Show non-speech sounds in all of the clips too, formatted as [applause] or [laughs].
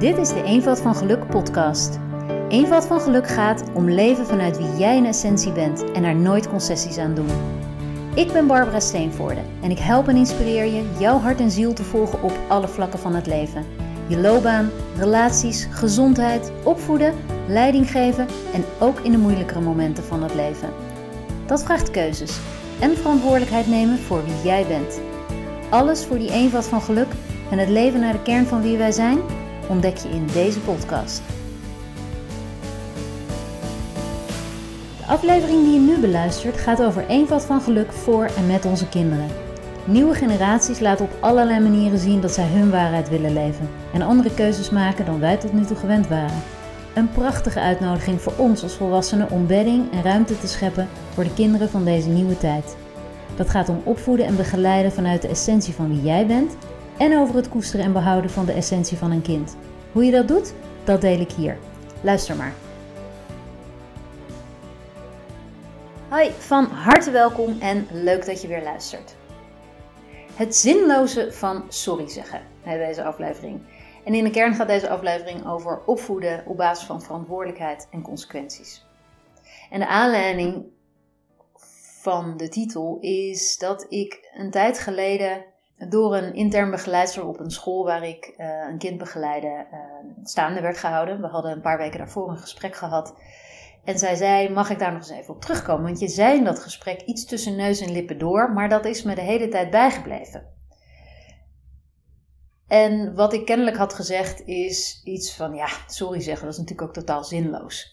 Dit is de Eenvoud van Geluk podcast. Eenvoud van Geluk gaat om leven vanuit wie jij in essentie bent en er nooit concessies aan doen. Ik ben Barbara Steenvoorde en ik help en inspireer je jouw hart en ziel te volgen op alle vlakken van het leven. Je loopbaan, relaties, gezondheid, opvoeden, leiding geven en ook in de moeilijkere momenten van het leven. Dat vraagt keuzes en verantwoordelijkheid nemen voor wie jij bent. Alles voor die eenvoud van geluk en het leven naar de kern van wie wij zijn, ontdek je in deze podcast. De aflevering die je nu beluistert gaat over eenvoud van geluk voor en met onze kinderen. Nieuwe generaties laten op allerlei manieren zien dat zij hun waarheid willen leven en andere keuzes maken dan wij tot nu toe gewend waren. Een prachtige uitnodiging voor ons als volwassenen om bedding en ruimte te scheppen voor de kinderen van deze nieuwe tijd. Dat gaat om opvoeden en begeleiden vanuit de essentie van wie jij bent en over het koesteren en behouden van de essentie van een kind. Hoe je dat doet, dat deel ik hier. Luister maar. Hoi, van harte welkom en leuk dat je weer luistert. Het zinloze van sorry zeggen bij deze aflevering. En in de kern gaat deze aflevering over opvoeden op basis van verantwoordelijkheid en consequenties. En de aanleiding van de titel is dat ik een tijd geleden door een intern begeleidster op een school waar ik uh, een kind begeleide uh, staande werd gehouden. We hadden een paar weken daarvoor een gesprek gehad. En zij zei: Mag ik daar nog eens even op terugkomen? Want je zei in dat gesprek iets tussen neus en lippen door, maar dat is me de hele tijd bijgebleven. En wat ik kennelijk had gezegd is iets van: Ja, sorry zeggen, dat is natuurlijk ook totaal zinloos.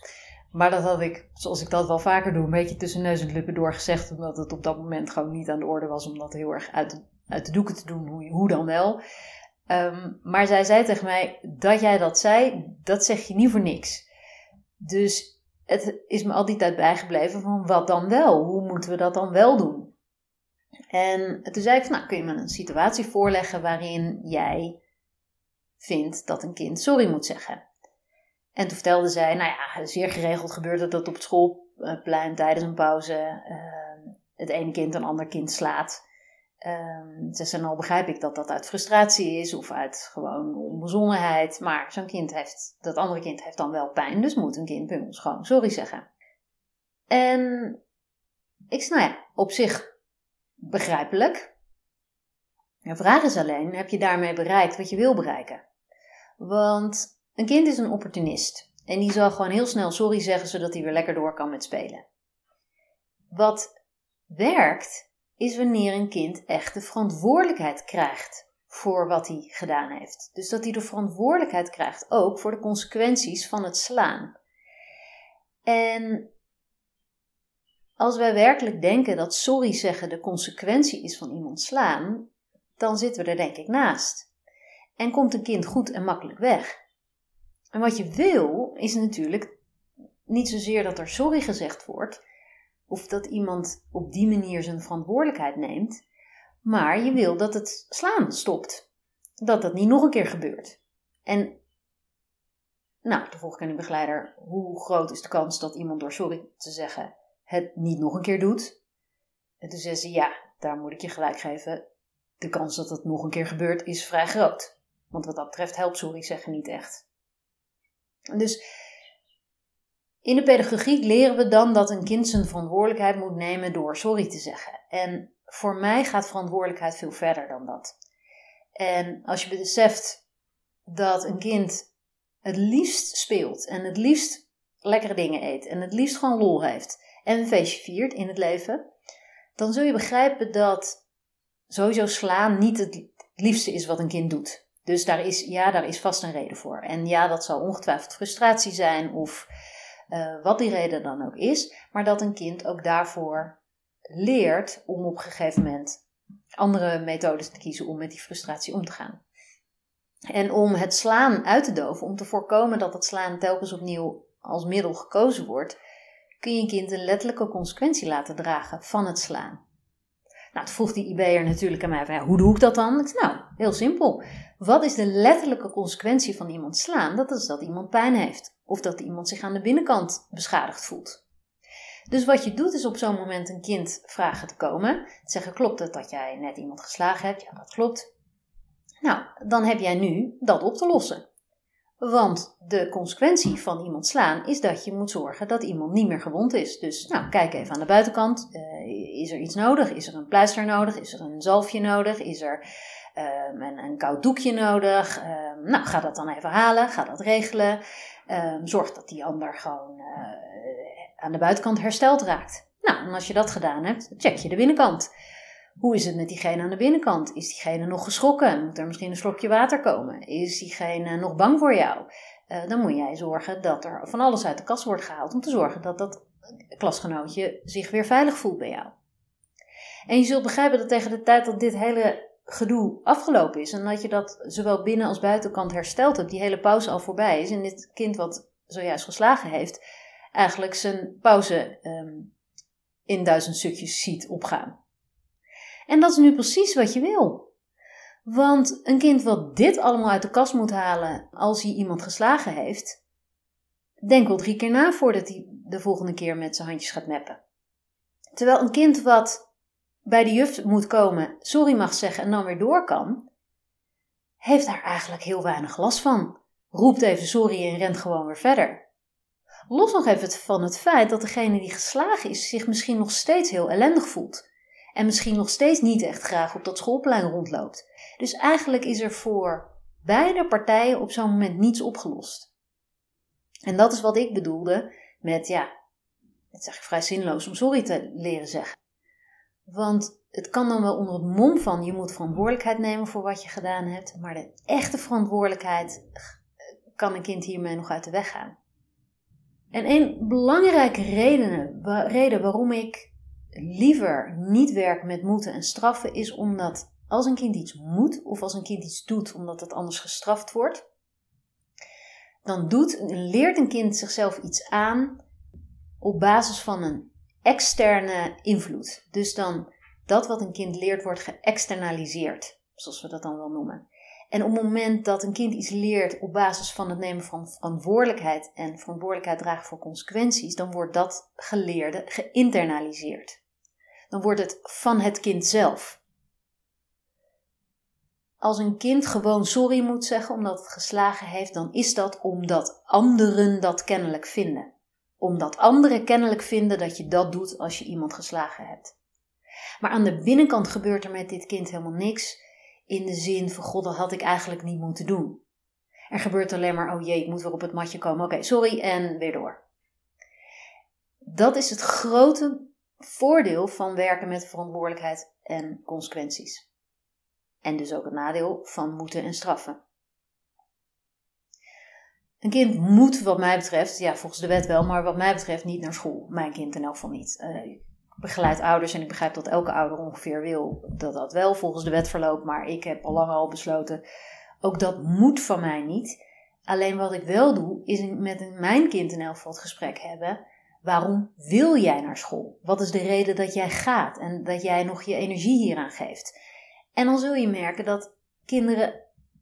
Maar dat had ik, zoals ik dat wel vaker doe, een beetje tussen neus en lippen door gezegd, omdat het op dat moment gewoon niet aan de orde was om dat heel erg uit uit doeken te doen, hoe, hoe dan wel. Ehm, maar zij zei tegen mij, dat jij dat zei, dat zeg je niet voor niks. Dus het is me al die tijd bijgebleven van, wat dan wel? Hoe moeten we dat dan wel doen? En toen zei ik nou, kun je me een situatie voorleggen waarin jij vindt dat een kind sorry moet zeggen? En toen vertelde zij, nou ja, zeer geregeld gebeurt dat op het schoolplein tijdens een pauze uh, het ene kind een ander kind slaat. Um, ze zei, nou begrijp ik dat dat uit frustratie is of uit gewoon onbezonnenheid. Maar zo'n kind heeft, dat andere kind heeft dan wel pijn. Dus moet een kind bij ons gewoon sorry zeggen. En ik zei, nou ja, op zich begrijpelijk. De vraag is alleen, heb je daarmee bereikt wat je wil bereiken? Want een kind is een opportunist. En die zal gewoon heel snel sorry zeggen, zodat hij weer lekker door kan met spelen. Wat werkt, is wanneer een kind echt de verantwoordelijkheid krijgt voor wat hij gedaan heeft. Dus dat hij de verantwoordelijkheid krijgt ook voor de consequenties van het slaan. En als wij werkelijk denken dat sorry zeggen de consequentie is van iemand slaan, dan zitten we er denk ik naast. En komt een kind goed en makkelijk weg. En wat je wil is natuurlijk niet zozeer dat er sorry gezegd wordt, of dat iemand op die manier zijn verantwoordelijkheid neemt, maar je wil dat het slaan stopt. Dat dat niet nog een keer gebeurt. En nou, de volgende begeleider, hoe groot is de kans dat iemand door sorry te zeggen het niet nog een keer doet? En toen zei ze, ja, daar moet ik je gelijk geven. De kans dat het nog een keer gebeurt is vrij groot. Want wat dat betreft helpt sorry zeggen niet echt. Dus in de pedagogiek leren we dan dat een kind zijn verantwoordelijkheid moet nemen door sorry te zeggen. En voor mij gaat verantwoordelijkheid veel verder dan dat. En als je beseft dat een kind het liefst speelt en het liefst lekkere dingen eet en het liefst gewoon lol heeft en een feestje viert in het leven, dan zul je begrijpen dat sowieso slaan niet het liefste is wat een kind doet. Dus daar is, ja, daar is vast een reden voor. En ja, dat zal ongetwijfeld frustratie zijn of uh, wat die reden dan ook is, maar dat een kind ook daarvoor leert om op een gegeven moment andere methodes te kiezen om met die frustratie om te gaan. En om het slaan uit te doven, om te voorkomen dat het slaan telkens opnieuw als middel gekozen wordt, kun je een kind een letterlijke consequentie laten dragen van het slaan. Nou, het vroeg die IB'er natuurlijk aan mij van, ja, hoe doe ik dat dan? Nou, heel simpel. Wat is de letterlijke consequentie van iemand slaan? Dat is dat iemand pijn heeft. Of dat iemand zich aan de binnenkant beschadigd voelt. Dus wat je doet is op zo'n moment een kind vragen te komen. Zeggen, klopt het dat jij net iemand geslagen hebt? Ja, dat klopt. Nou, dan heb jij nu dat op te lossen. Want de consequentie van iemand slaan is dat je moet zorgen dat iemand niet meer gewond is. Dus nou, kijk even aan de buitenkant. Uh, is er iets nodig? Is er een pleister nodig? Is er een zalfje nodig? Is er um, een, een, koud doekje nodig? Um, nou, ga dat dan even halen. Ga dat regelen. Um, zorg dat die ander gewoon uh, aan de buitenkant hersteld raakt. Nou, en als je dat gedaan hebt, check je de binnenkant. Hoe is het met diegene aan de binnenkant? Is diegene nog geschrokken? Moet er misschien een slokje water komen? Is diegene nog bang voor jou? Uh, dan moet jij zorgen dat er van alles uit de kast wordt gehaald om te zorgen dat dat klasgenootje zich weer veilig voelt bij jou. En je zult begrijpen dat tegen de tijd dat dit hele gedoe afgelopen is en dat je dat zowel binnen als buitenkant hersteld hebt, die hele pauze al voorbij is en dit kind wat zojuist geslagen heeft, eigenlijk zijn pauze um, in duizend stukjes ziet opgaan. En dat is nu precies wat je wil. Want een kind wat dit allemaal uit de kast moet halen als hij iemand geslagen heeft, denk wel drie keer na voordat hij de volgende keer met zijn handjes gaat meppen. Terwijl een kind wat bij de juf moet komen, sorry mag zeggen en dan weer door kan, heeft daar eigenlijk heel weinig last van. Roept even sorry en rent gewoon weer verder. Los nog even van het feit dat degene die geslagen is zich misschien nog steeds heel ellendig voelt en misschien nog steeds niet echt graag op dat schoolplein rondloopt. Dus eigenlijk is er voor beide partijen op zo'n moment niets opgelost. En dat is wat ik bedoelde met, ja, het is eigenlijk vrij zinloos om sorry te leren zeggen. Want het kan dan wel onder het mom van je moet verantwoordelijkheid nemen voor wat je gedaan hebt, maar de echte verantwoordelijkheid kan een kind hiermee nog uit de weg gaan. En een belangrijke reden, reden waarom ik liever niet werken met moeten en straffen is omdat als een kind iets moet of als een kind iets doet omdat het anders gestraft wordt, dan doet, leert een kind zichzelf iets aan op basis van een externe invloed. Dus dan dat wat een kind leert wordt geëxternaliseerd, zoals we dat dan wel noemen. En op het moment dat een kind iets leert op basis van het nemen van verantwoordelijkheid en verantwoordelijkheid dragen voor consequenties, dan wordt dat geleerde geïnternaliseerd dan wordt het van het kind zelf. Als een kind gewoon sorry moet zeggen omdat het geslagen heeft, dan is dat omdat anderen dat kennelijk vinden. Omdat anderen kennelijk vinden dat je dat doet als je iemand geslagen hebt. Maar aan de binnenkant gebeurt er met dit kind helemaal niks in de zin van God, dat had ik eigenlijk niet moeten doen. Er gebeurt alleen maar, oh jee, ik moet weer op het matje komen. Oké, sorry en weer door. Dat is het grote voordeel van werken met verantwoordelijkheid en consequenties. En dus ook het nadeel van moeten en straffen. Een kind moet, wat mij betreft, ja, volgens de wet wel, maar wat mij betreft niet naar school. Mijn kind in elk geval niet. Uh, ik begeleid ouders en ik begrijp dat elke ouder ongeveer wil dat dat wel volgens de wet verloopt. Maar ik heb al lang al besloten, ook dat moet van mij niet. Alleen wat ik wel doe, is met mijn kind in elk geval het gesprek hebben Waarom wil jij naar school? Wat is de reden dat jij gaat en dat jij nog je energie hieraan geeft? En dan zul je merken dat kinderen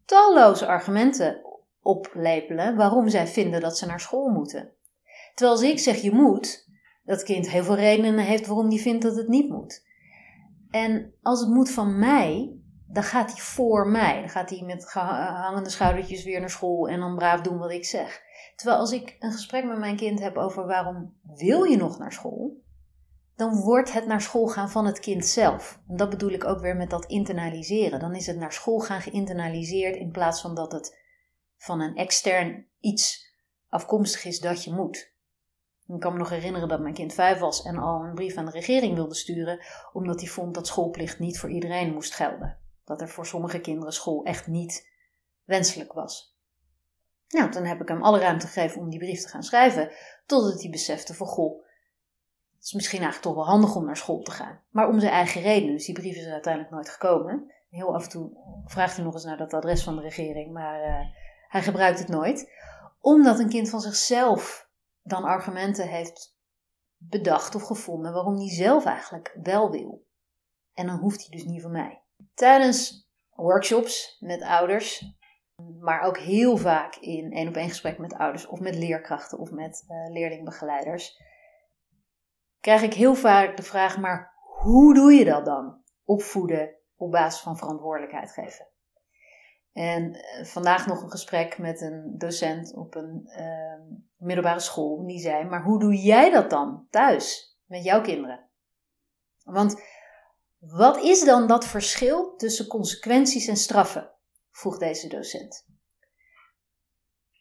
talloze argumenten oplepelen waarom zij vinden dat ze naar school moeten. Terwijl als ik zeg je moet, dat kind heel veel redenen heeft waarom die vindt dat het niet moet. En als het moet van mij, dan gaat hij voor mij. Dan gaat hij met hangende schoudertjes weer naar school en dan braaf doen wat ik zeg. Terwijl als ik een gesprek met mijn kind heb over waarom wil je nog naar school, dan wordt het naar school gaan van het kind zelf. En dat bedoel ik ook weer met dat internaliseren. Dan is het naar school gaan geïnternaliseerd in plaats van dat het van een extern iets afkomstig is dat je moet. Ik kan me nog herinneren dat mijn kind vijf was en al een brief aan de regering wilde sturen, omdat hij vond dat schoolplicht niet voor iedereen moest gelden. Dat er voor sommige kinderen school echt niet wenselijk was. Nou, dan heb ik hem alle ruimte gegeven om die brief te gaan schrijven, totdat hij besefte van goh, het is misschien eigenlijk toch wel handig om naar school te gaan. Maar om zijn eigen reden, dus die brief is er uiteindelijk nooit gekomen. Heel af en toe vraagt hij nog eens naar dat adres van de regering, maar uh, hij gebruikt het nooit. Omdat een kind van zichzelf dan argumenten heeft bedacht of gevonden waarom hij zelf eigenlijk wel wil. En dan hoeft hij dus niet van mij. Tijdens workshops met ouders maar ook heel vaak in één op één gesprek met ouders of met leerkrachten of met uh, leerlingbegeleiders. Krijg ik heel vaak de vraag, maar hoe doe je dat dan? Opvoeden op basis van verantwoordelijkheid geven. En eh, vandaag nog een gesprek met een docent op een ehm, middelbare school. Die zei: Maar hoe doe jij dat dan thuis met jouw kinderen? Want wat is dan dat verschil tussen consequenties en straffen? Vroeg deze docent.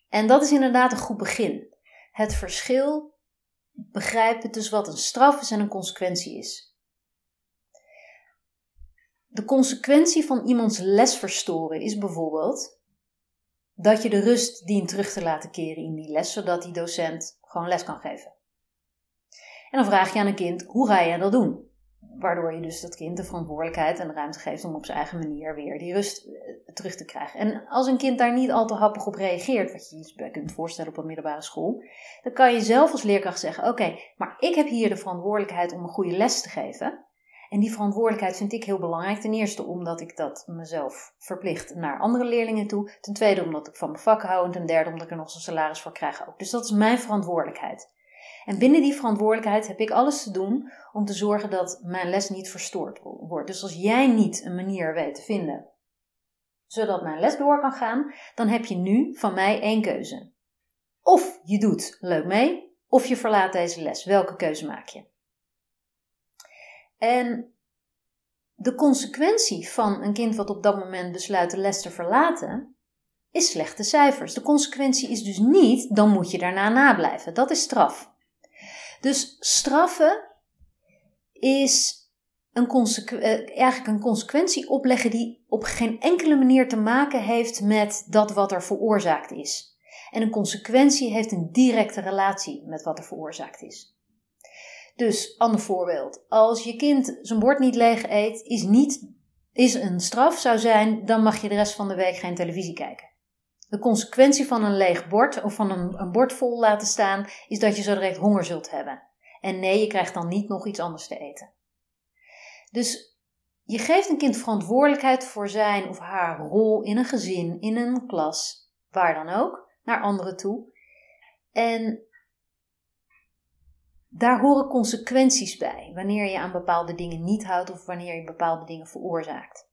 En dat is inderdaad een goed begin. Het verschil begrijpen tussen wat een straf is en een consequentie is. De consequentie van iemands les verstoren is bijvoorbeeld dat je de rust dient terug te laten keren in die les, zodat die docent gewoon les kan geven. En dan vraag je aan een kind: hoe ga je dat doen? Waardoor je dus dat kind de verantwoordelijkheid en de ruimte geeft om op zijn eigen manier weer die rust eh, terug te krijgen. En als een kind daar niet al te happig op reageert, wat je je kunt voorstellen op een middelbare school, dan kan je zelf als leerkracht zeggen: Oké, maar ik heb hier de verantwoordelijkheid om een goede les te geven. En die verantwoordelijkheid vind ik heel belangrijk. Ten eerste omdat ik dat mezelf verplicht naar andere leerlingen toe. Ten tweede omdat ik van mijn vak hou. En ten derde omdat ik er nog zo'n salaris voor krijg ook. Dus dat is mijn verantwoordelijkheid. En binnen die verantwoordelijkheid heb ik alles te doen om te zorgen dat mijn les niet verstoord wordt. Dus als jij niet een manier weet te vinden zodat mijn les door kan gaan, dan heb je nu van mij één keuze. Of je doet leuk mee, of je verlaat deze les. Welke keuze maak je? En de consequentie van een kind wat op dat moment besluit de les te verlaten, is slechte cijfers. De consequentie is dus niet, dan moet je daarna nablijven. Dat is straf. Dus straffen is een eh, eigenlijk een consequentie opleggen die op geen enkele manier te maken heeft met dat wat er veroorzaakt is. En een consequentie heeft een directe relatie met wat er veroorzaakt is. Dus, ander voorbeeld. Als je kind zijn bord niet leeg eet, is, niet, is een straf zou zijn, dan mag je de rest van de week geen televisie kijken. De consequentie van een leeg bord of van een, een bord vol laten staan, is dat je zo direct honger zult hebben. En nee, je krijgt dan niet nog iets anders te eten. Dus je geeft een kind verantwoordelijkheid voor zijn of haar rol in een gezin, in een klas, waar dan ook, naar anderen toe. En daar horen consequenties bij, wanneer je aan bepaalde dingen niet houdt of wanneer je bepaalde dingen veroorzaakt.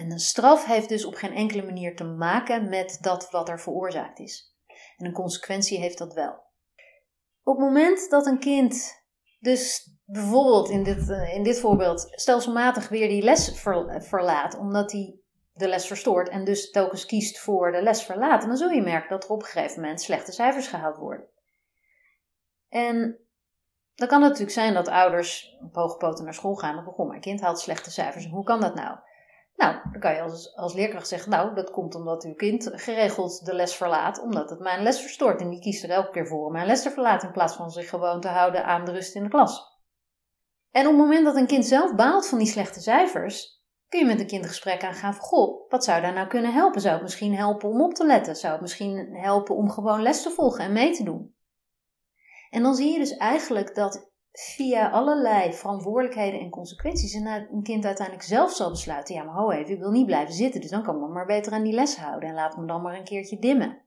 En een straf heeft dus op geen enkele manier te maken met dat wat er veroorzaakt is. En een consequentie heeft dat wel. Op het moment dat een kind dus bijvoorbeeld in dit, eh, in dit voorbeeld stelselmatig weer die les verlaat, omdat hij de les verstoort en dus telkens kiest voor de les verlaten, dan zul je merken dat er op een gegeven moment slechte cijfers gehaald worden. En dan kan het natuurlijk zijn dat ouders op hoge poten naar school gaan en begon, mijn kind haalt slechte cijfers. Hoe kan dat nou? Nou, dan kan je als, als leerkracht zeggen, nou, dat komt omdat uw kind geregeld de les verlaat, omdat het mijn les verstoort. En die kiest er elke keer voor om mijn les te verlaten, in plaats van zich gewoon te houden aan de rust in de klas. En op het moment dat een kind zelf baalt van die slechte cijfers, kun je met een kind een gesprek aangaan van, goh, wat zou daar nou kunnen helpen? Zou het misschien helpen om op te letten? Zou het misschien helpen om gewoon les te volgen en mee te doen? En dan zie je dus eigenlijk dat via allerlei verantwoordelijkheden en consequenties een kind uiteindelijk zelf zal besluiten: ja, maar ho even, ik wil niet blijven zitten, dus dan kan ik me maar beter aan die les houden en laat me dan maar een keertje dimmen.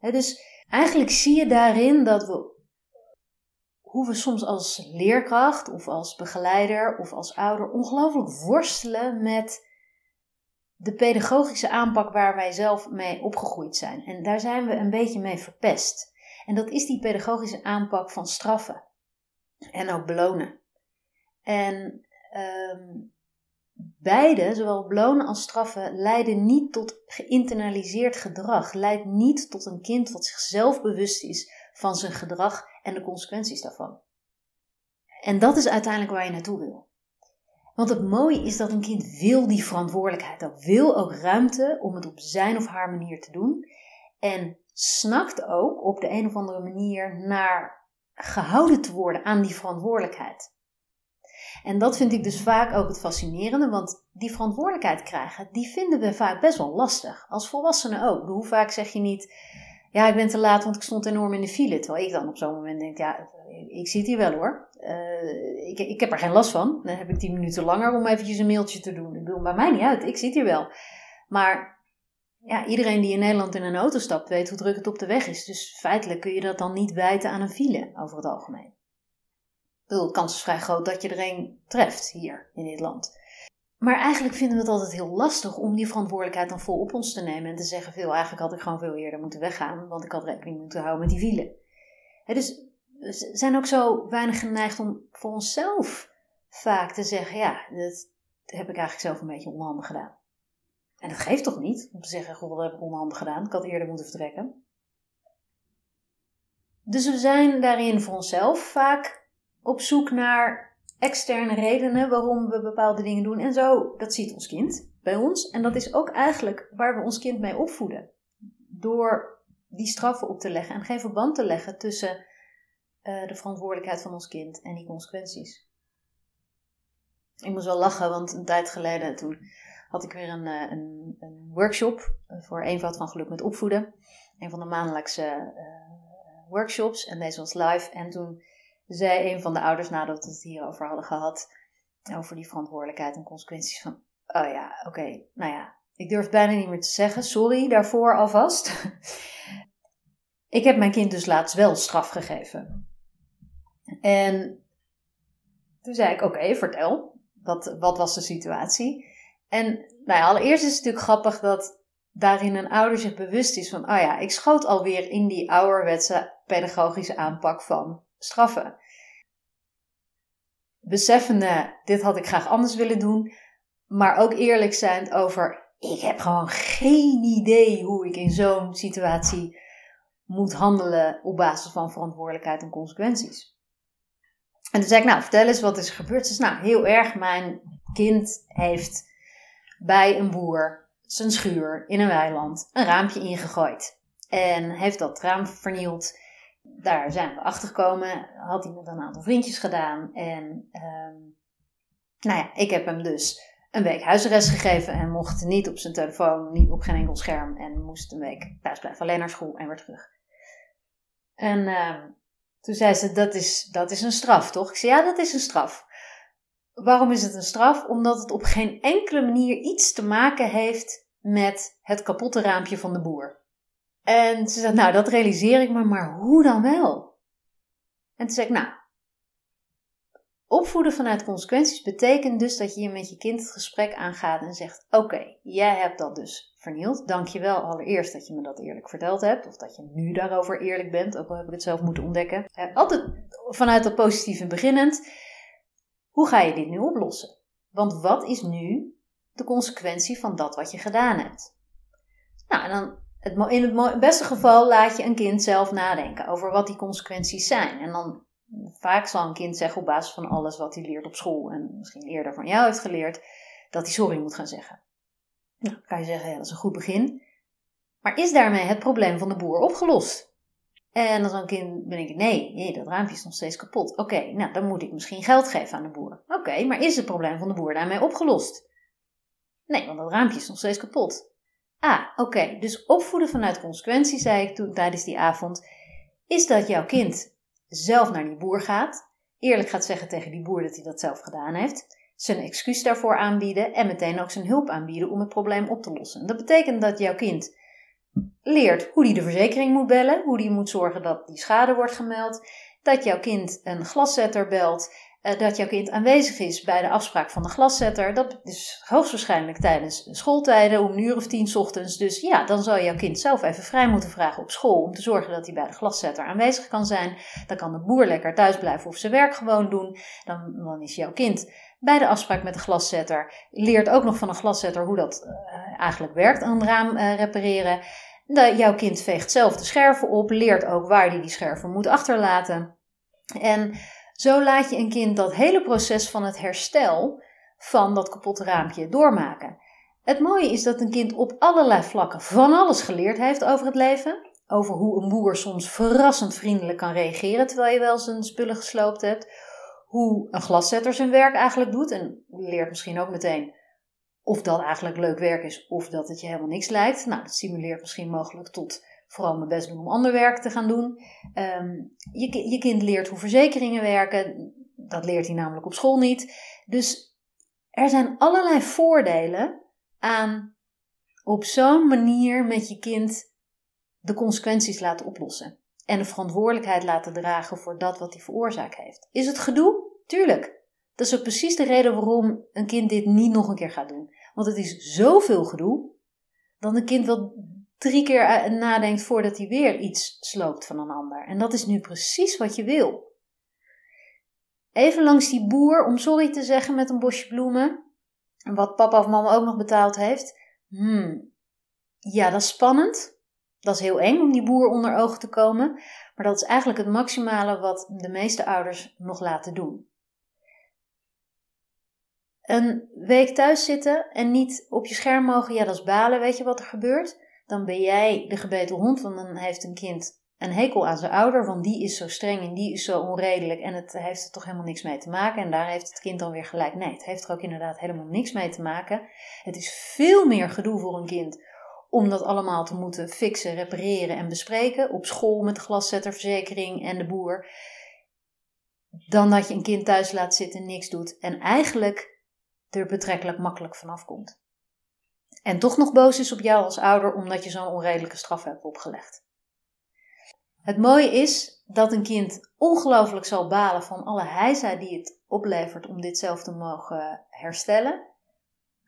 dus eigenlijk zie je daarin dat we, hoe we soms als leerkracht of als begeleider of als ouder ongelooflijk worstelen met de pedagogische aanpak waar wij zelf mee opgegroeid zijn. En daar zijn we een beetje mee verpest. En dat is die pedagogische aanpak van straffen en ook belonen. En um, beide, zowel belonen als straffen, leiden niet tot geïnternaliseerd gedrag, leidt niet tot een kind wat zichzelf bewust is van zijn gedrag en de consequenties daarvan. En dat is uiteindelijk waar je naartoe wil. Want het mooie is dat een kind wil die verantwoordelijkheid, dat wil ook ruimte om het op zijn of haar manier te doen. En snakt ook op de een of andere manier naar gehouden te worden aan die verantwoordelijkheid. En dat vind ik dus vaak ook het fascinerende, want die verantwoordelijkheid krijgen, die vinden we vaak best wel lastig. Als volwassenen ook. Hoe vaak zeg je niet, ja, ik ben te laat, want ik stond enorm in de file. Terwijl ik dan op zo'n moment denk, ja, ik zit hier wel hoor. Uh, ik, ik heb er geen last van. Dan heb ik tien minuten langer om eventjes een mailtje te doen. Ik bedoel, bij mij niet uit, ik zit hier wel. Maar ja, iedereen die in Nederland in een auto stapt weet hoe druk het op de weg is. Dus feitelijk kun je dat dan niet wijten aan een file over het algemeen. Ik de kans is vrij groot dat je er een treft hier in dit land. Maar eigenlijk vinden we het altijd heel lastig om die verantwoordelijkheid dan vol op ons te nemen en te zeggen: veel, eigenlijk had ik gewoon veel eerder moeten weggaan, want ik had rekening moeten houden met die wielen. dus we zijn ook zo weinig geneigd om voor onszelf vaak te zeggen: ja, dat heb ik eigenlijk zelf een beetje onhandig gedaan. En dat geeft toch niet om te zeggen: goh, wat heb ik onhandig gedaan? Ik had eerder moeten vertrekken. Dus we zijn daarin voor onszelf vaak op zoek naar externe redenen waarom we bepaalde dingen doen. En zo, dat ziet ons kind bij ons. En dat is ook eigenlijk waar we ons kind mee opvoeden. Door die straffen op te leggen en geen verband te leggen tussen uh, de verantwoordelijkheid van ons kind en die consequenties. Ik moest wel lachen, want een tijd geleden toen had ik weer een, eh, een, een workshop voor eenvoud van geluk met opvoeden. Een van de maandelijkse uh, workshops en deze was live. En toen zei een van de ouders, nadat we het hierover hadden gehad, over die verantwoordelijkheid en consequenties van, oh ja, oké, nou ja, ik durf bijna niet meer te zeggen, sorry daarvoor alvast. [laughs] ik heb mijn kind dus laatst wel straf gegeven. En toen zei ik, oké, vertel, wat, wat was de situatie? En nou ja, allereerst is het natuurlijk grappig dat daarin een ouder zich bewust is van, oh ja, ik schoot alweer in die ouderwetse pedagogische aanpak van straffen. Beseffende, dit had ik graag anders willen doen, maar ook eerlijk zijn over, ik heb gewoon geen idee hoe ik in zo'n situatie moet handelen op basis van verantwoordelijkheid en consequenties. En toen zei ik, nou, vertel eens wat is er gebeurd. Ze zei, nou, heel erg, mijn kind heeft bij een boer zijn schuur in een weiland een raampje ingegooid. En heeft dat raam vernield daar zijn we achter gekomen. Had hij met een aantal vriendjes gedaan. En um, nou ja, ik heb hem dus een week huisarrest gegeven. En mocht niet op zijn telefoon, niet op geen enkel scherm. En moest een week thuis blijven, alleen naar school en weer terug. En uh, toen zei ze, dat is, dat is een straf, toch? Ik zei, ja, dat is een straf. Waarom is het een straf? Omdat het op geen enkele manier iets te maken heeft met het kapotte raampje van de boer. En ze zegt, nou, dat realiseer ik me, maar hoe dan wel? En toen zei ik, nou, opvoeden vanuit consequenties betekent dus dat je met je kind het gesprek aangaat en zegt, oké, jij hebt dat dus vernield. Dank je wel allereerst dat je me dat eerlijk verteld hebt, of dat je nu daarover eerlijk bent, ook al heb ik het zelf moeten ontdekken. Eh, altijd vanuit dat positieve beginnend, hoe ga je dit nu oplossen? Want wat is nu de consequentie van dat wat je gedaan hebt? Nou, dan het, in het beste geval laat je een kind zelf nadenken over wat die consequenties zijn. En dan vaak zal een kind zeggen op basis van alles wat hij leert op school en misschien eerder van jou heeft geleerd, dat hij sorry moet gaan zeggen. Nou, kan je zeggen, dat is een goed begin. Maar is daarmee het probleem van de boer opgelost? En als een kind ben ik, nee, nee, dat raampje is nog steeds kapot. Oké, nou dan moet ik misschien geld geven aan de boer. Oké, maar is het probleem van de boer daarmee opgelost? Nee, want dat raampje is nog steeds kapot. Ah, oké. Dus opvoeden vanuit consequentie, zei ik toen tijdens die avond, is dat jouw kind zelf naar die boer gaat, eerlijk gaat zeggen tegen die boer dat hij dat zelf gedaan heeft, zijn excuus daarvoor aanbieden en meteen ook zijn hulp aanbieden om het probleem op te lossen. Dat betekent dat jouw kind leert hoe hij de verzekering moet bellen, hoe hij moet zorgen dat die schade wordt gemeld, dat jouw kind een glaszetter belt eh, dat jouw kind aanwezig is bij de afspraak van de glaszetter. Dat is hoogstwaarschijnlijk tijdens schooltijden om een uur of tien ochtends. Dus ja, dan zal jouw kind zelf even vrij moeten vragen op school om te zorgen dat hij bij de glaszetter aanwezig kan zijn. Dan kan de boer lekker thuis blijven of zijn werk gewoon doen. Dan, dan is jouw kind bij de afspraak met de glaszetter. Leert ook nog van een glaszetter hoe dat uh, eigenlijk werkt, een raam uh, repareren. De, jouw kind veegt zelf de scherven op, leert ook waar hij die scherven moet achterlaten. En zo laat je een kind dat hele proces van het herstel van dat kapotte raampje doormaken. Het mooie is dat een kind op allerlei vlakken van alles geleerd heeft over het leven. Over hoe een boer soms verrassend vriendelijk kan reageren terwijl je wel zijn spullen gesloopt hebt. Hoe een glaszetter zijn werk eigenlijk doet. En leert misschien ook meteen of dat eigenlijk leuk werk is of dat het je helemaal niks lijkt. Nou, dat stimuleert misschien mogelijk tot vooral mijn best doen om ander werk te gaan doen. Ehm, je, je kind leert hoe verzekeringen werken. Dat leert hij namelijk op school niet. Dus er zijn allerlei voordelen aan op zo'n manier met je kind de consequenties laten oplossen. En de verantwoordelijkheid laten dragen voor dat wat hij veroorzaakt heeft. Is het gedoe? Tuurlijk. Dat is ook precies de reden waarom een kind dit niet nog een keer gaat doen. Want het is zoveel gedoe, dat een kind wel drie keer nadenkt voordat hij weer iets sloopt van een ander. En dat is nu precies wat je wil. Even langs die boer om sorry te zeggen met een bosje bloemen. Wat papa of mama ook nog betaald heeft. Hmm. Ja, dat is spannend. Dat is heel eng om die boer onder ogen te komen. Maar dat is eigenlijk het maximale wat de meeste ouders nog laten doen. Een week thuis zitten en niet op je scherm mogen, ja, dat is balen. Weet je wat er gebeurt? Dan ben jij de gebeten hond, want dan heeft een kind een hekel aan zijn ouder, want die is zo streng en die is zo onredelijk en het heeft er toch helemaal niks mee te maken. En daar heeft het kind dan weer gelijk. Nee, het heeft er ook inderdaad helemaal niks mee te maken. Het is veel meer gedoe voor een kind om dat allemaal te moeten fixen, repareren en bespreken op school met de glaszetterverzekering en de boer, dan dat je een kind thuis laat zitten, niks doet en eigenlijk er betrekkelijk makkelijk vanaf komt. En toch nog boos is op jou als ouder omdat je zo'n onredelijke straf hebt opgelegd. Het mooie is dat een kind ongelooflijk zal balen van alle heisa die het oplevert om dit zelf te mogen herstellen,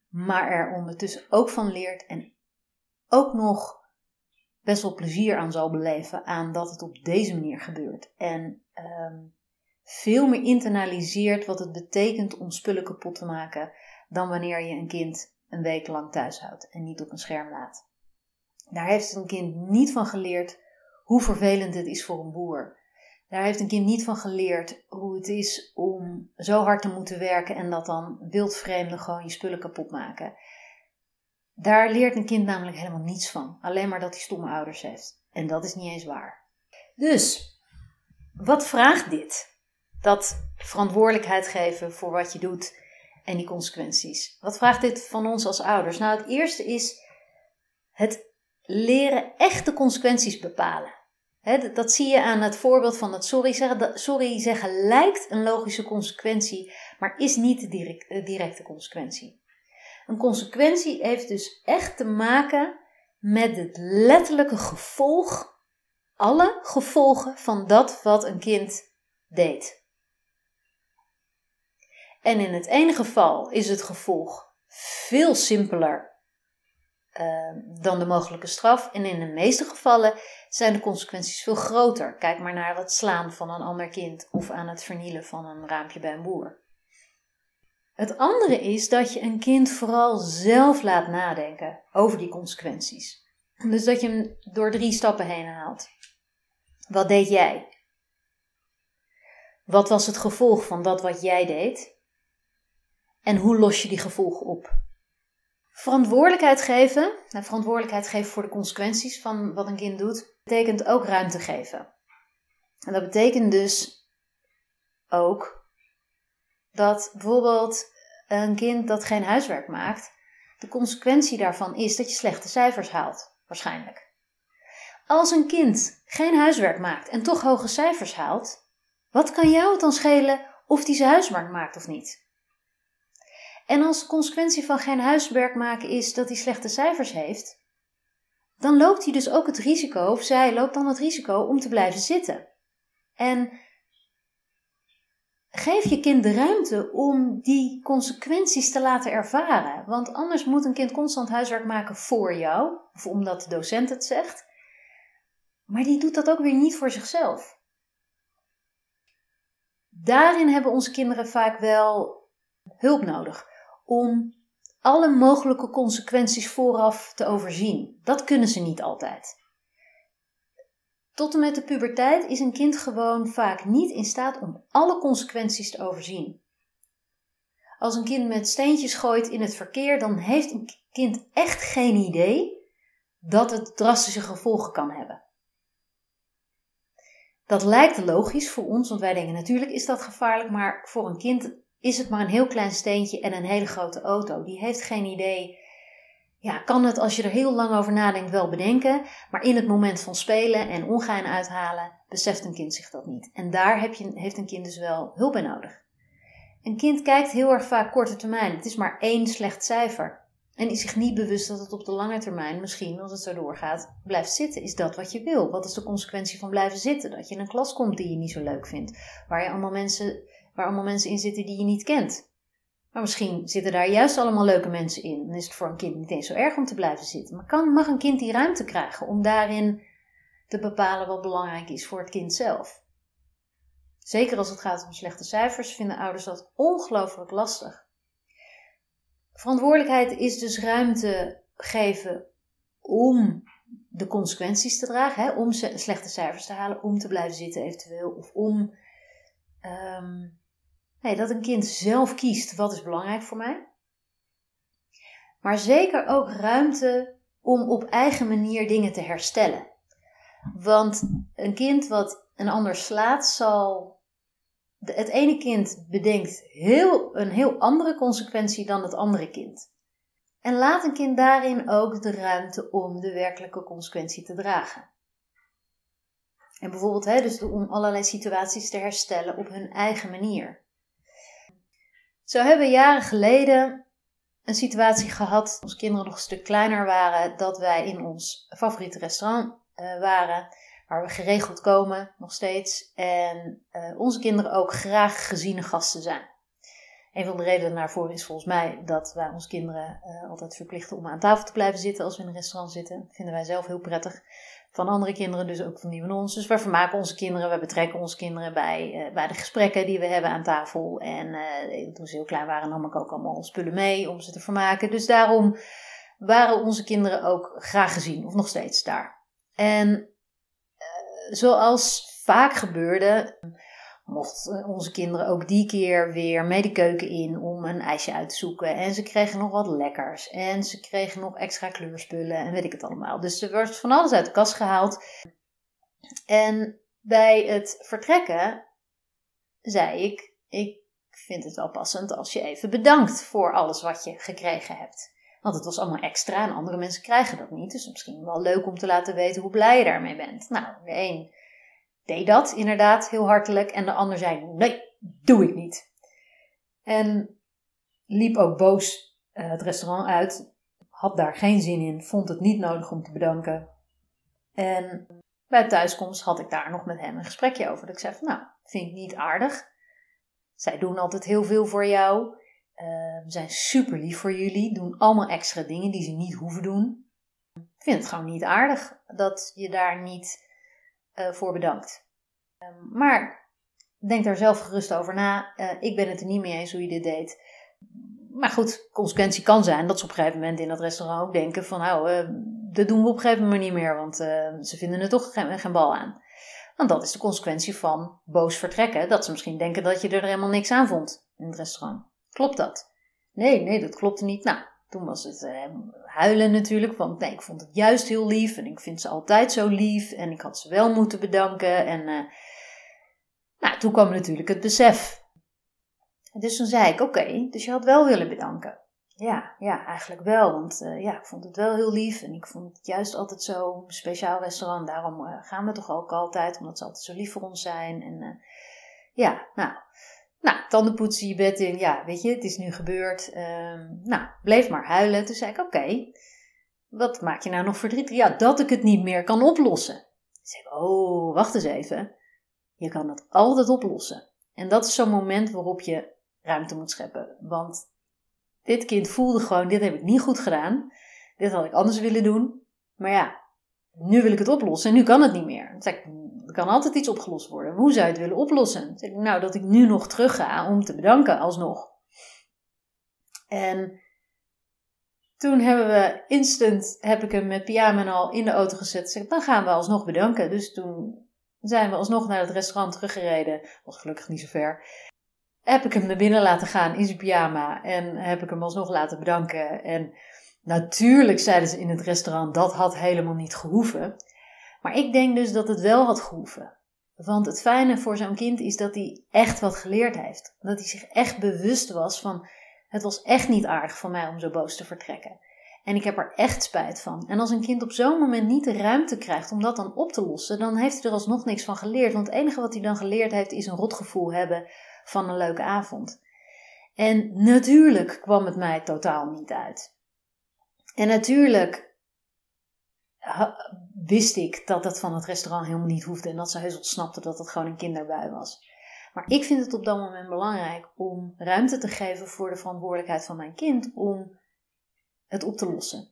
maar er ondertussen ook van leert en ook nog best wel plezier aan zal beleven aan dat het op deze manier gebeurt. En ehm, veel meer internaliseert wat het betekent om spullen kapot te maken dan wanneer je een kind een week lang thuis houdt en niet op een scherm laat. Daar heeft een kind niet van geleerd hoe vervelend het is voor een boer. Daar heeft een kind niet van geleerd hoe het is om zo hard te moeten werken en dat dan wildvreemden gewoon je spullen kapot maken. Daar leert een kind namelijk helemaal niets van. Alleen maar dat hij stomme ouders heeft. En dat is niet eens waar. Dus, wat vraagt dit? Dat verantwoordelijkheid geven voor wat je doet en die consequenties. Wat vraagt dit van ons als ouders? Nou, het eerste is het leren echt de consequenties bepalen. dat zie je aan het voorbeeld van het sorry zeggen. sorry zeggen lijkt een logische consequentie, maar is niet de directe consequentie. Een consequentie heeft dus echt te maken met het letterlijke gevolg, alle gevolgen van dat wat een kind deed. En in het ene geval is het gevolg veel simpeler uh, dan de mogelijke straf. En in de meeste gevallen zijn de consequenties veel groter. Kijk maar naar het slaan van een ander kind of aan het vernielen van een raampje bij een boer. Het andere is dat je een kind vooral zelf laat nadenken over die consequenties. Dus dat je hem door drie stappen heen haalt. Wat deed jij? Wat was het gevolg van dat wat jij deed? En hoe los je die gevolgen op? Verantwoordelijkheid geven, nou, verantwoordelijkheid geven voor de consequenties van wat een kind doet, betekent ook ruimte geven. En dat betekent dus ook dat bijvoorbeeld een kind dat geen huiswerk maakt, de consequentie daarvan is dat je slechte cijfers haalt, waarschijnlijk. Als een kind geen huiswerk maakt en toch hoge cijfers haalt, wat kan jou het dan schelen of hij zijn huiswerk maakt of niet? En als consequentie van geen huiswerk maken is dat hij slechte cijfers heeft, dan loopt hij dus ook het risico, of zij loopt dan het risico om te blijven zitten. En geef je kind de ruimte om die consequenties te laten ervaren. Want anders moet een kind constant huiswerk maken voor jou, of omdat de docent het zegt. Maar die doet dat ook weer niet voor zichzelf. Daarin hebben onze kinderen vaak wel hulp nodig om alle mogelijke consequenties vooraf te overzien. Dat kunnen ze niet altijd. Tot en met de puberteit is een kind gewoon vaak niet in staat om alle consequenties te overzien. Als een kind met steentjes gooit in het verkeer, dan heeft een kind echt geen idee dat het drastische gevolgen kan hebben. Dat lijkt logisch voor ons, want wij denken natuurlijk is dat gevaarlijk, maar voor een kind is het maar een heel klein steentje en een hele grote auto. Die heeft geen idee ja, kan het als je er heel lang over nadenkt wel bedenken, maar in het moment van spelen en ongein uithalen beseft een kind zich dat niet. En daar heb je, heeft een kind dus wel hulp bij nodig. Een kind kijkt heel erg vaak korte termijn. Het is maar één slecht cijfer. En is zich niet bewust dat het op de lange termijn, misschien als het zo doorgaat, blijft zitten. Is dat wat je wil? Wat is de consequentie van blijven zitten? Dat je in een klas komt die je niet zo leuk vindt. Waar je allemaal mensen waar allemaal mensen in zitten die je niet kent. Maar misschien zitten daar juist allemaal leuke mensen in. Dan is het voor een kind niet eens zo erg om te blijven zitten. Maar kan, mag een kind die ruimte krijgen om daarin te bepalen wat belangrijk is voor het kind zelf? Zeker als het gaat om slechte cijfers, vinden ouders dat ongelooflijk lastig. Verantwoordelijkheid is dus ruimte geven om de consequenties te dragen, hè, om slechte cijfers te halen, om te blijven zitten eventueel, of om um, nee, dat een kind zelf kiest wat is belangrijk voor mij. Maar zeker ook ruimte om op eigen manier dingen te herstellen. Want een kind wat een ander slaat, zal. Het ene kind bedenkt heel, een heel andere consequentie dan het andere kind. En laat een kind daarin ook de ruimte om de werkelijke consequentie te dragen. En bijvoorbeeld hè, dus om allerlei situaties te herstellen op hun eigen manier. Zo hebben we jaren geleden een situatie gehad, als kinderen nog een stuk kleiner waren, dat wij in ons favoriete restaurant uh, waren, waar we geregeld komen, nog steeds. En uh, onze kinderen ook graag geziene gasten zijn. Een van de redenen daarvoor is volgens mij dat wij onze kinderen uh, altijd verplichten om aan tafel te blijven zitten als we in een restaurant zitten. Dat vinden wij zelf heel prettig. Van andere kinderen, dus ook van die van ons. Dus wij vermaken onze kinderen, wij betrekken onze kinderen bij, uh, bij de gesprekken die we hebben aan tafel. En uh, toen ze heel klein waren, nam ik ook allemaal spullen mee om ze te vermaken. Dus daarom waren onze kinderen ook graag gezien, of nog steeds daar. En zoals vaak gebeurde mochten onze kinderen ook die keer weer mee de keuken in om een ijsje uit te zoeken. En ze kregen nog wat lekkers. En ze kregen nog extra kleurspullen en weet ik het allemaal. Dus er werd van alles uit de kast gehaald. En bij het vertrekken zei ik: Ik vind het wel passend als je even bedankt voor alles wat je gekregen hebt. Want het was allemaal extra en andere mensen krijgen dat niet. Dus misschien wel leuk om te laten weten hoe blij je daarmee bent. Nou, een deed dat inderdaad heel hartelijk. En de ander zei: Nee, doe ik niet. En liep ook boos uh, het restaurant uit. Had daar geen zin in, vond het niet nodig om te bedanken. En bij thuiskomst had ik daar nog met hem een gesprekje over. Dat ik zei: Nou, vind ik niet aardig. Zij doen altijd heel veel voor jou. Uh, zijn super lief voor jullie. Doen allemaal extra dingen die ze niet hoeven doen. Ik vind het gewoon niet aardig dat je daar niet uh, voor bedankt. Um, maar denk daar zelf gerust over na. Uh, ik ben het er niet mee eens hoe je dit deed. Maar goed, consequentie kan zijn dat ze op een gegeven moment in dat restaurant ook denken van nou, uh, dat doen we op een gegeven moment niet meer, want ze vinden er toch geen, geen bal aan. Want dat is de consequentie van boos vertrekken. Dat ze misschien denken dat je er helemaal niks aan vond in het restaurant. Klopt dat? Nee, nee, dat klopte niet. Nou, toen was het uh, huilen natuurlijk, want nee, ik vond het juist heel lief en ik vind ze altijd zo lief en ik had ze wel moeten bedanken. En uh, nou, toen kwam natuurlijk het besef. Dus toen zei ik, oké, dus je had wel willen bedanken. Ja, ja, eigenlijk wel, want uh, ja, ik vond het wel heel lief en ik vond het juist altijd zo'n speciaal restaurant. Daarom gaan we toch ook altijd, omdat ze altijd zo lief voor ons zijn. En ja, nou, nou, tanden poetsen, je bed in. Ja, weet je, het is nu gebeurd. Um, nou, bleef maar huilen. Toen zei ik, oké, wat maak je nou nog verdrietig? Ja, dat ik het niet meer kan oplossen. Toen zei ik, oh, wacht eens even. Je kan het altijd oplossen. En dat is zo'n moment waarop je ruimte moet scheppen. Want dit kind voelde gewoon, dit heb ik niet goed gedaan. Dit had ik anders willen doen. Maar ja, nu wil ik het oplossen en nu kan het niet meer. Dan zeg ik, er kan altijd iets opgelost worden. Hoe zou je het willen oplossen? zeg ik, nou, dat ik nu nog terug ga om te bedanken alsnog. En toen hebben we instant, heb ik hem met pyjama al in de auto gezet. Zeg, dan gaan we alsnog bedanken. Dus toen zijn we alsnog naar het restaurant teruggereden. Was gelukkig niet zo ver. Heb ik hem naar binnen laten gaan in zijn pyjama. En heb ik hem alsnog laten bedanken. En natuurlijk zeiden ze in het restaurant, dat had helemaal niet gehoeven. Maar ik denk dus dat het wel had gehoeven. Want het fijne voor zo'n kind is dat hij echt wat geleerd heeft. Dat hij zich echt bewust was van: het was echt niet aardig van mij om zo boos te vertrekken. En ik heb er echt spijt van. En als een kind op zo'n moment niet de ruimte krijgt om dat dan op te lossen, dan heeft hij er alsnog niks van geleerd. Want het enige wat hij dan geleerd heeft is een rotgevoel hebben van een leuke avond. En natuurlijk kwam het mij totaal niet uit. En natuurlijk wist ik dat dat van het restaurant helemaal niet hoefde en dat ze heus wel snapte dat het gewoon een kinderbui was. Maar ik vind het op dat moment belangrijk om ruimte te geven voor de verantwoordelijkheid van mijn kind om het op te lossen.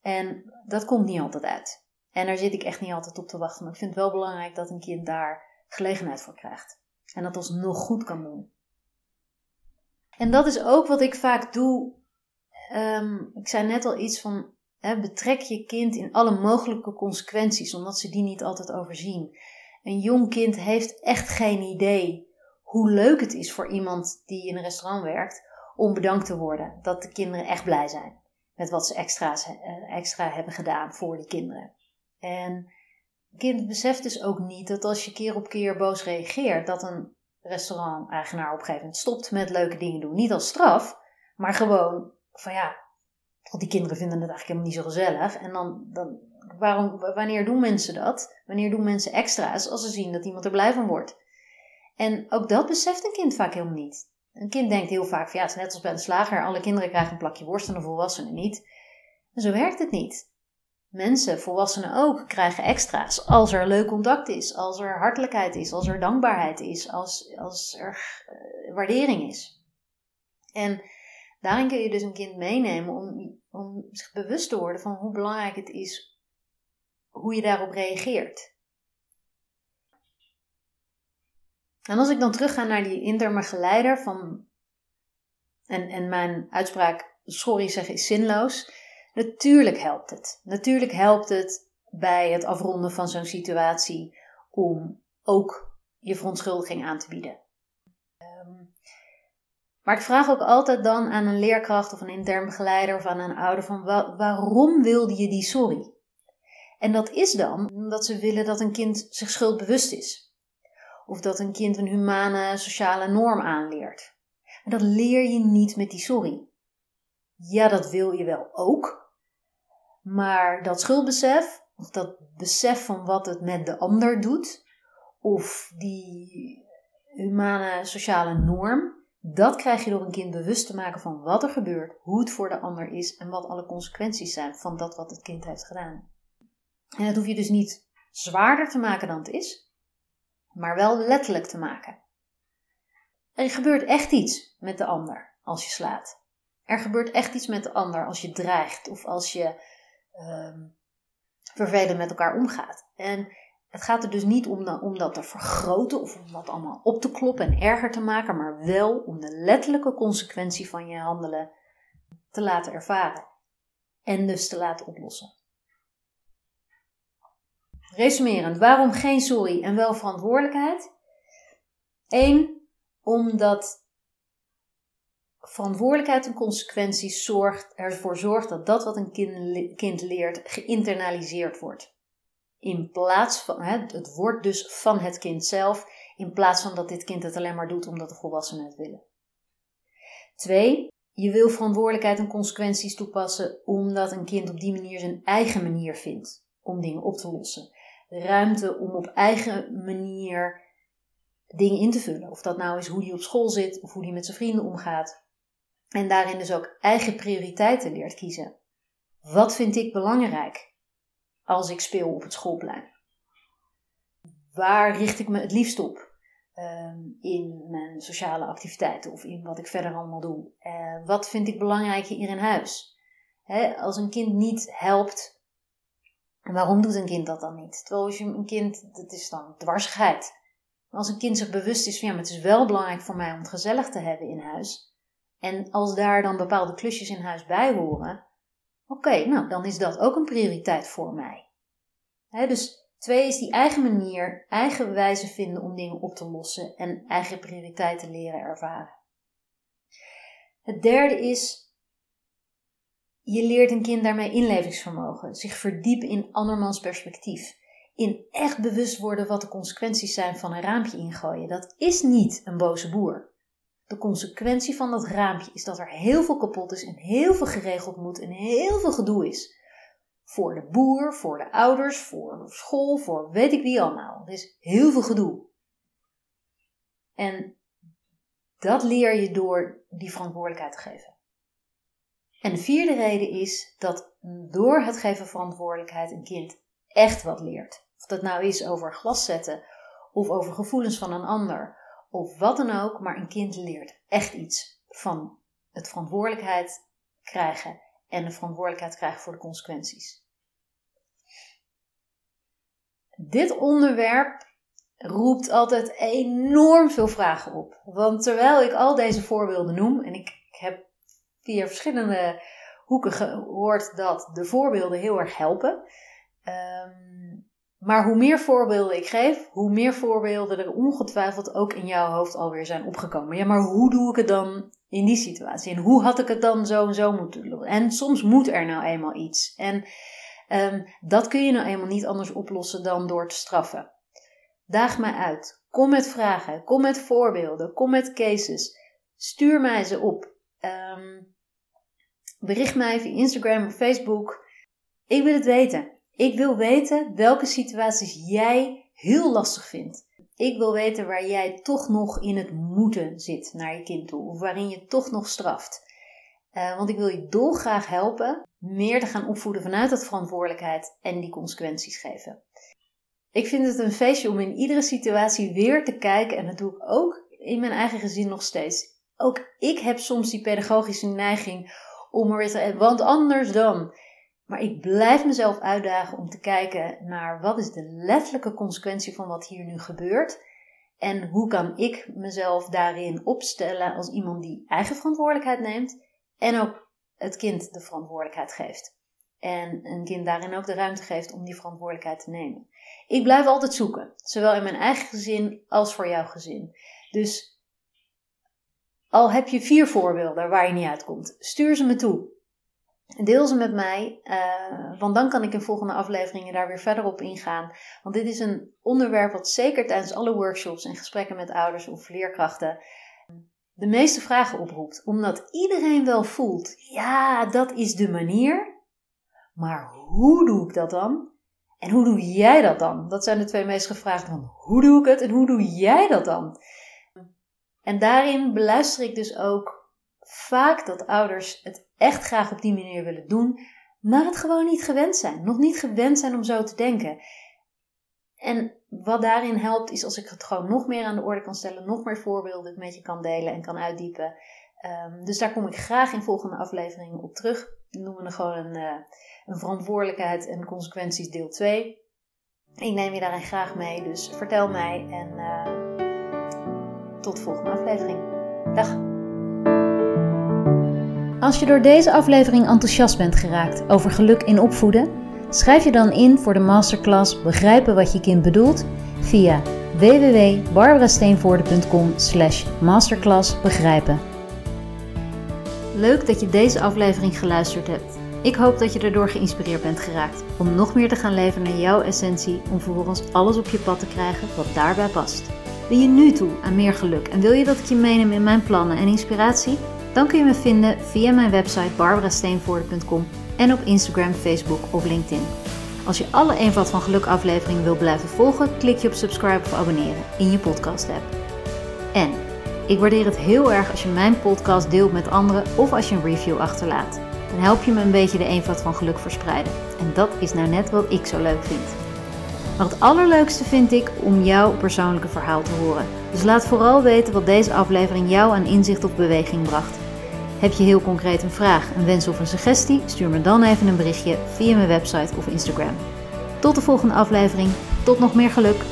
En dat komt niet altijd uit. En daar zit ik echt niet altijd op te wachten. Maar ik vind het wel belangrijk dat een kind daar gelegenheid voor krijgt. En dat alsnog goed kan doen. En dat is ook wat ik vaak doe. Ehm, ik zei net al iets van betrek je kind in alle mogelijke consequenties, omdat ze die niet altijd overzien. Een jong kind heeft echt geen idee hoe leuk het is voor iemand die in een restaurant werkt om bedankt te worden. Dat de kinderen echt blij zijn met wat ze extra's, eh, extra hebben gedaan voor die kinderen. En kind beseft dus ook niet dat als je keer op keer boos reageert, dat een restaurant-eigenaar op een gegeven moment stopt met leuke dingen doen. Niet als straf, maar gewoon van ja, want die kinderen vinden het eigenlijk helemaal niet zo gezellig. En dan, dan waarom, wanneer doen mensen dat? Wanneer doen mensen extra's als ze zien dat iemand er blij van wordt? En ook dat beseft een kind vaak helemaal niet. Een kind denkt heel vaak van ja, het is net als bij de slager. Alle kinderen krijgen een plakje worst en de volwassenen niet. En zo werkt het niet. Mensen, volwassenen ook, krijgen extra's als er leuk contact is, als er hartelijkheid is, als er dankbaarheid is, als, als er uh, waardering is. En daarin kun je dus een kind meenemen om, om zich bewust te worden van hoe belangrijk het is hoe je daarop reageert. En als ik dan terugga naar die interne geleider van. En, en mijn uitspraak, sorry zeggen, is zinloos. Natuurlijk helpt het. Natuurlijk helpt het bij het afronden van zo'n situatie om ook je verontschuldiging aan te bieden. Ehm, maar ik vraag ook altijd dan aan een leerkracht of een intern begeleider of aan een ouder van waarom wilde je die sorry? En dat is dan omdat ze willen dat een kind zich schuldbewust is. Of dat een kind een humane sociale norm aanleert. Dat leer je niet met die sorry. Ja, dat wil je wel ook. Maar dat schuldbesef, of dat besef van wat het met de ander doet, of die humane sociale norm, dat krijg je door een kind bewust te maken van wat er gebeurt, hoe het voor de ander is en wat alle consequenties zijn van dat wat het kind heeft gedaan. En dat hoef je dus niet zwaarder te maken dan het is, maar wel letterlijk te maken. Er gebeurt echt iets met de ander als je slaat. Er gebeurt echt iets met de ander als je dreigt of als je uh, vervelend met elkaar omgaat. En het gaat er dus niet om, dat te vergroten of om dat allemaal op te kloppen en erger te maken, maar wel om de letterlijke consequentie van je handelen te laten ervaren en dus te laten oplossen. Resumerend, waarom geen sorry en wel verantwoordelijkheid? Eén, omdat verantwoordelijkheid en consequenties zorgt, ervoor zorgt dat dat wat een kind leert geïnternaliseerd wordt. In plaats van, het wordt dus van het kind zelf, in plaats van dat dit kind het alleen maar doet omdat de volwassenen het willen. Twee, je wil verantwoordelijkheid en consequenties toepassen omdat een kind op die manier zijn eigen manier vindt om dingen op te lossen ruimte om op eigen manier dingen in te vullen. Of dat nou is hoe hij op school zit of hoe hij met zijn vrienden omgaat. En daarin dus ook eigen prioriteiten leert kiezen. Wat vind ik belangrijk als ik speel op het schoolplein? Waar richt ik me het liefst op? Ehm, in mijn sociale activiteiten of in wat ik verder allemaal doe. Uh, wat vind ik belangrijk hier in huis? als een kind niet helpt waarom doet een kind dat dan niet? Terwijl als je een kind, dat is dan dwarsigheid. Maar als een kind zich bewust is van ja, maar het is wel belangrijk voor mij om het gezellig te hebben in huis. En als daar dan bepaalde klusjes in huis bij horen, oké, nou dan is dat ook een prioriteit voor mij. dus twee is die eigen manier, eigen wijze vinden om dingen op te lossen en eigen prioriteiten leren ervaren. Het derde is je leert een kind daarmee inlevingsvermogen, zich verdiepen in andermans perspectief. In echt bewust worden wat de consequenties zijn van een raampje ingooien. Dat is niet een boze boer. De consequentie van dat raampje is dat er heel veel kapot is en heel veel geregeld moet en heel veel gedoe is. Voor de boer, voor de ouders, voor school, voor weet ik wie allemaal. Er is heel veel gedoe. En dat leer je door die verantwoordelijkheid te geven. En de vierde reden is dat door het geven van verantwoordelijkheid een kind echt wat leert. Of dat nou is over glas zetten, of over gevoelens van een ander, of wat dan ook, maar een kind leert echt iets van het verantwoordelijkheid krijgen en de verantwoordelijkheid krijgen voor de consequenties. Dit onderwerp roept altijd enorm veel vragen op. Want terwijl ik al deze voorbeelden noem, en ik heb via verschillende hoeken gehoord dat de voorbeelden heel erg helpen. Ehm, maar hoe meer voorbeelden ik geef, hoe meer voorbeelden er ongetwijfeld ook in jouw hoofd alweer zijn opgekomen. Ja, maar hoe doe ik het dan in die situatie? En hoe had ik het dan zo en zo moeten doen? En soms moet er nou eenmaal iets. En um, dat kun je nou eenmaal niet anders oplossen dan door te straffen. Daag mij uit. Kom met vragen. Kom met voorbeelden. Kom met cases. Stuur mij ze op. Um, bericht mij via Instagram of Facebook. Ik wil het weten. Ik wil weten welke situaties jij heel lastig vindt. Ik wil weten waar jij toch nog in het moeten zit naar je kind toe. Of waarin je toch nog straft. Uh, want ik wil je dolgraag helpen meer te gaan opvoeden vanuit dat verantwoordelijkheid en die consequenties geven. Ik vind het een feestje om in iedere situatie weer te kijken. En dat doe ik ook in mijn eigen gezin nog steeds. Ook ik heb soms die pedagogische neiging om er weer te. Want anders dan. Maar ik blijf mezelf uitdagen om te kijken naar wat is de letterlijke consequentie van wat hier nu gebeurt. En hoe kan ik mezelf daarin opstellen als iemand die eigen verantwoordelijkheid neemt en ook het kind de verantwoordelijkheid geeft. En een kind daarin ook de ruimte geeft om die verantwoordelijkheid te nemen. Ik blijf altijd zoeken, zowel in mijn eigen gezin als voor jouw gezin. Dus al heb je vier voorbeelden waar je niet uitkomt, stuur ze me toe. Deel ze met mij, uh, want dan kan ik in volgende afleveringen daar weer verder op ingaan. Want dit is een onderwerp wat zeker tijdens alle workshops en gesprekken met ouders of leerkrachten de meeste vragen oproept. Omdat iedereen wel voelt, ja, dat is de manier. Maar hoe doe ik dat dan? En hoe doe jij dat dan? Dat zijn de twee meest gevraagde van hoe doe ik het en hoe doe jij dat dan? En daarin beluister ik dus ook vaak dat ouders het echt graag op die manier willen doen, maar het gewoon niet gewend zijn. Nog niet gewend zijn om zo te denken. En wat daarin helpt, is als ik het gewoon nog meer aan de orde kan stellen, nog meer voorbeelden met je kan delen en kan uitdiepen. Um, dus daar kom ik graag in volgende afleveringen op terug. Dan noemen we er gewoon een, uh, een verantwoordelijkheid en consequenties deel 2. Ik neem je daarin graag mee, dus vertel mij en uh, tot de volgende aflevering. Dag! Als je door deze aflevering enthousiast bent geraakt over geluk in opvoeden, schrijf je dan in voor de masterclass Begrijpen wat je kind bedoelt via www.barbarasteenvoorde.com slash masterclass begrijpen. Leuk dat je deze aflevering geluisterd hebt. Ik hoop dat je erdoor geïnspireerd bent geraakt om nog meer te gaan leven naar jouw essentie om vervolgens alles op je pad te krijgen wat daarbij past. Ben je nu toe aan meer geluk en wil je dat ik je meeneem in mijn plannen en inspiratie? Dan kun je me vinden via mijn website barbarasteenvoorde.com en op Instagram, Facebook of LinkedIn. Als je alle Eenvoud van Geluk afleveringen wil blijven volgen, klik je op subscribe of abonneren in je podcast app. En ik waardeer het heel erg als je mijn podcast deelt met anderen of als je een review achterlaat. Dan help je me een beetje de eenvoud van geluk verspreiden. En dat is nou net wat ik zo leuk vind. Maar het allerleukste vind ik om jouw persoonlijke verhaal te horen. Dus laat vooral weten wat deze aflevering jou aan inzicht of beweging bracht. Heb je heel concreet een vraag, een wens of een suggestie? Stuur me dan even een berichtje via mijn website of Instagram. Tot de volgende aflevering. Tot nog meer geluk.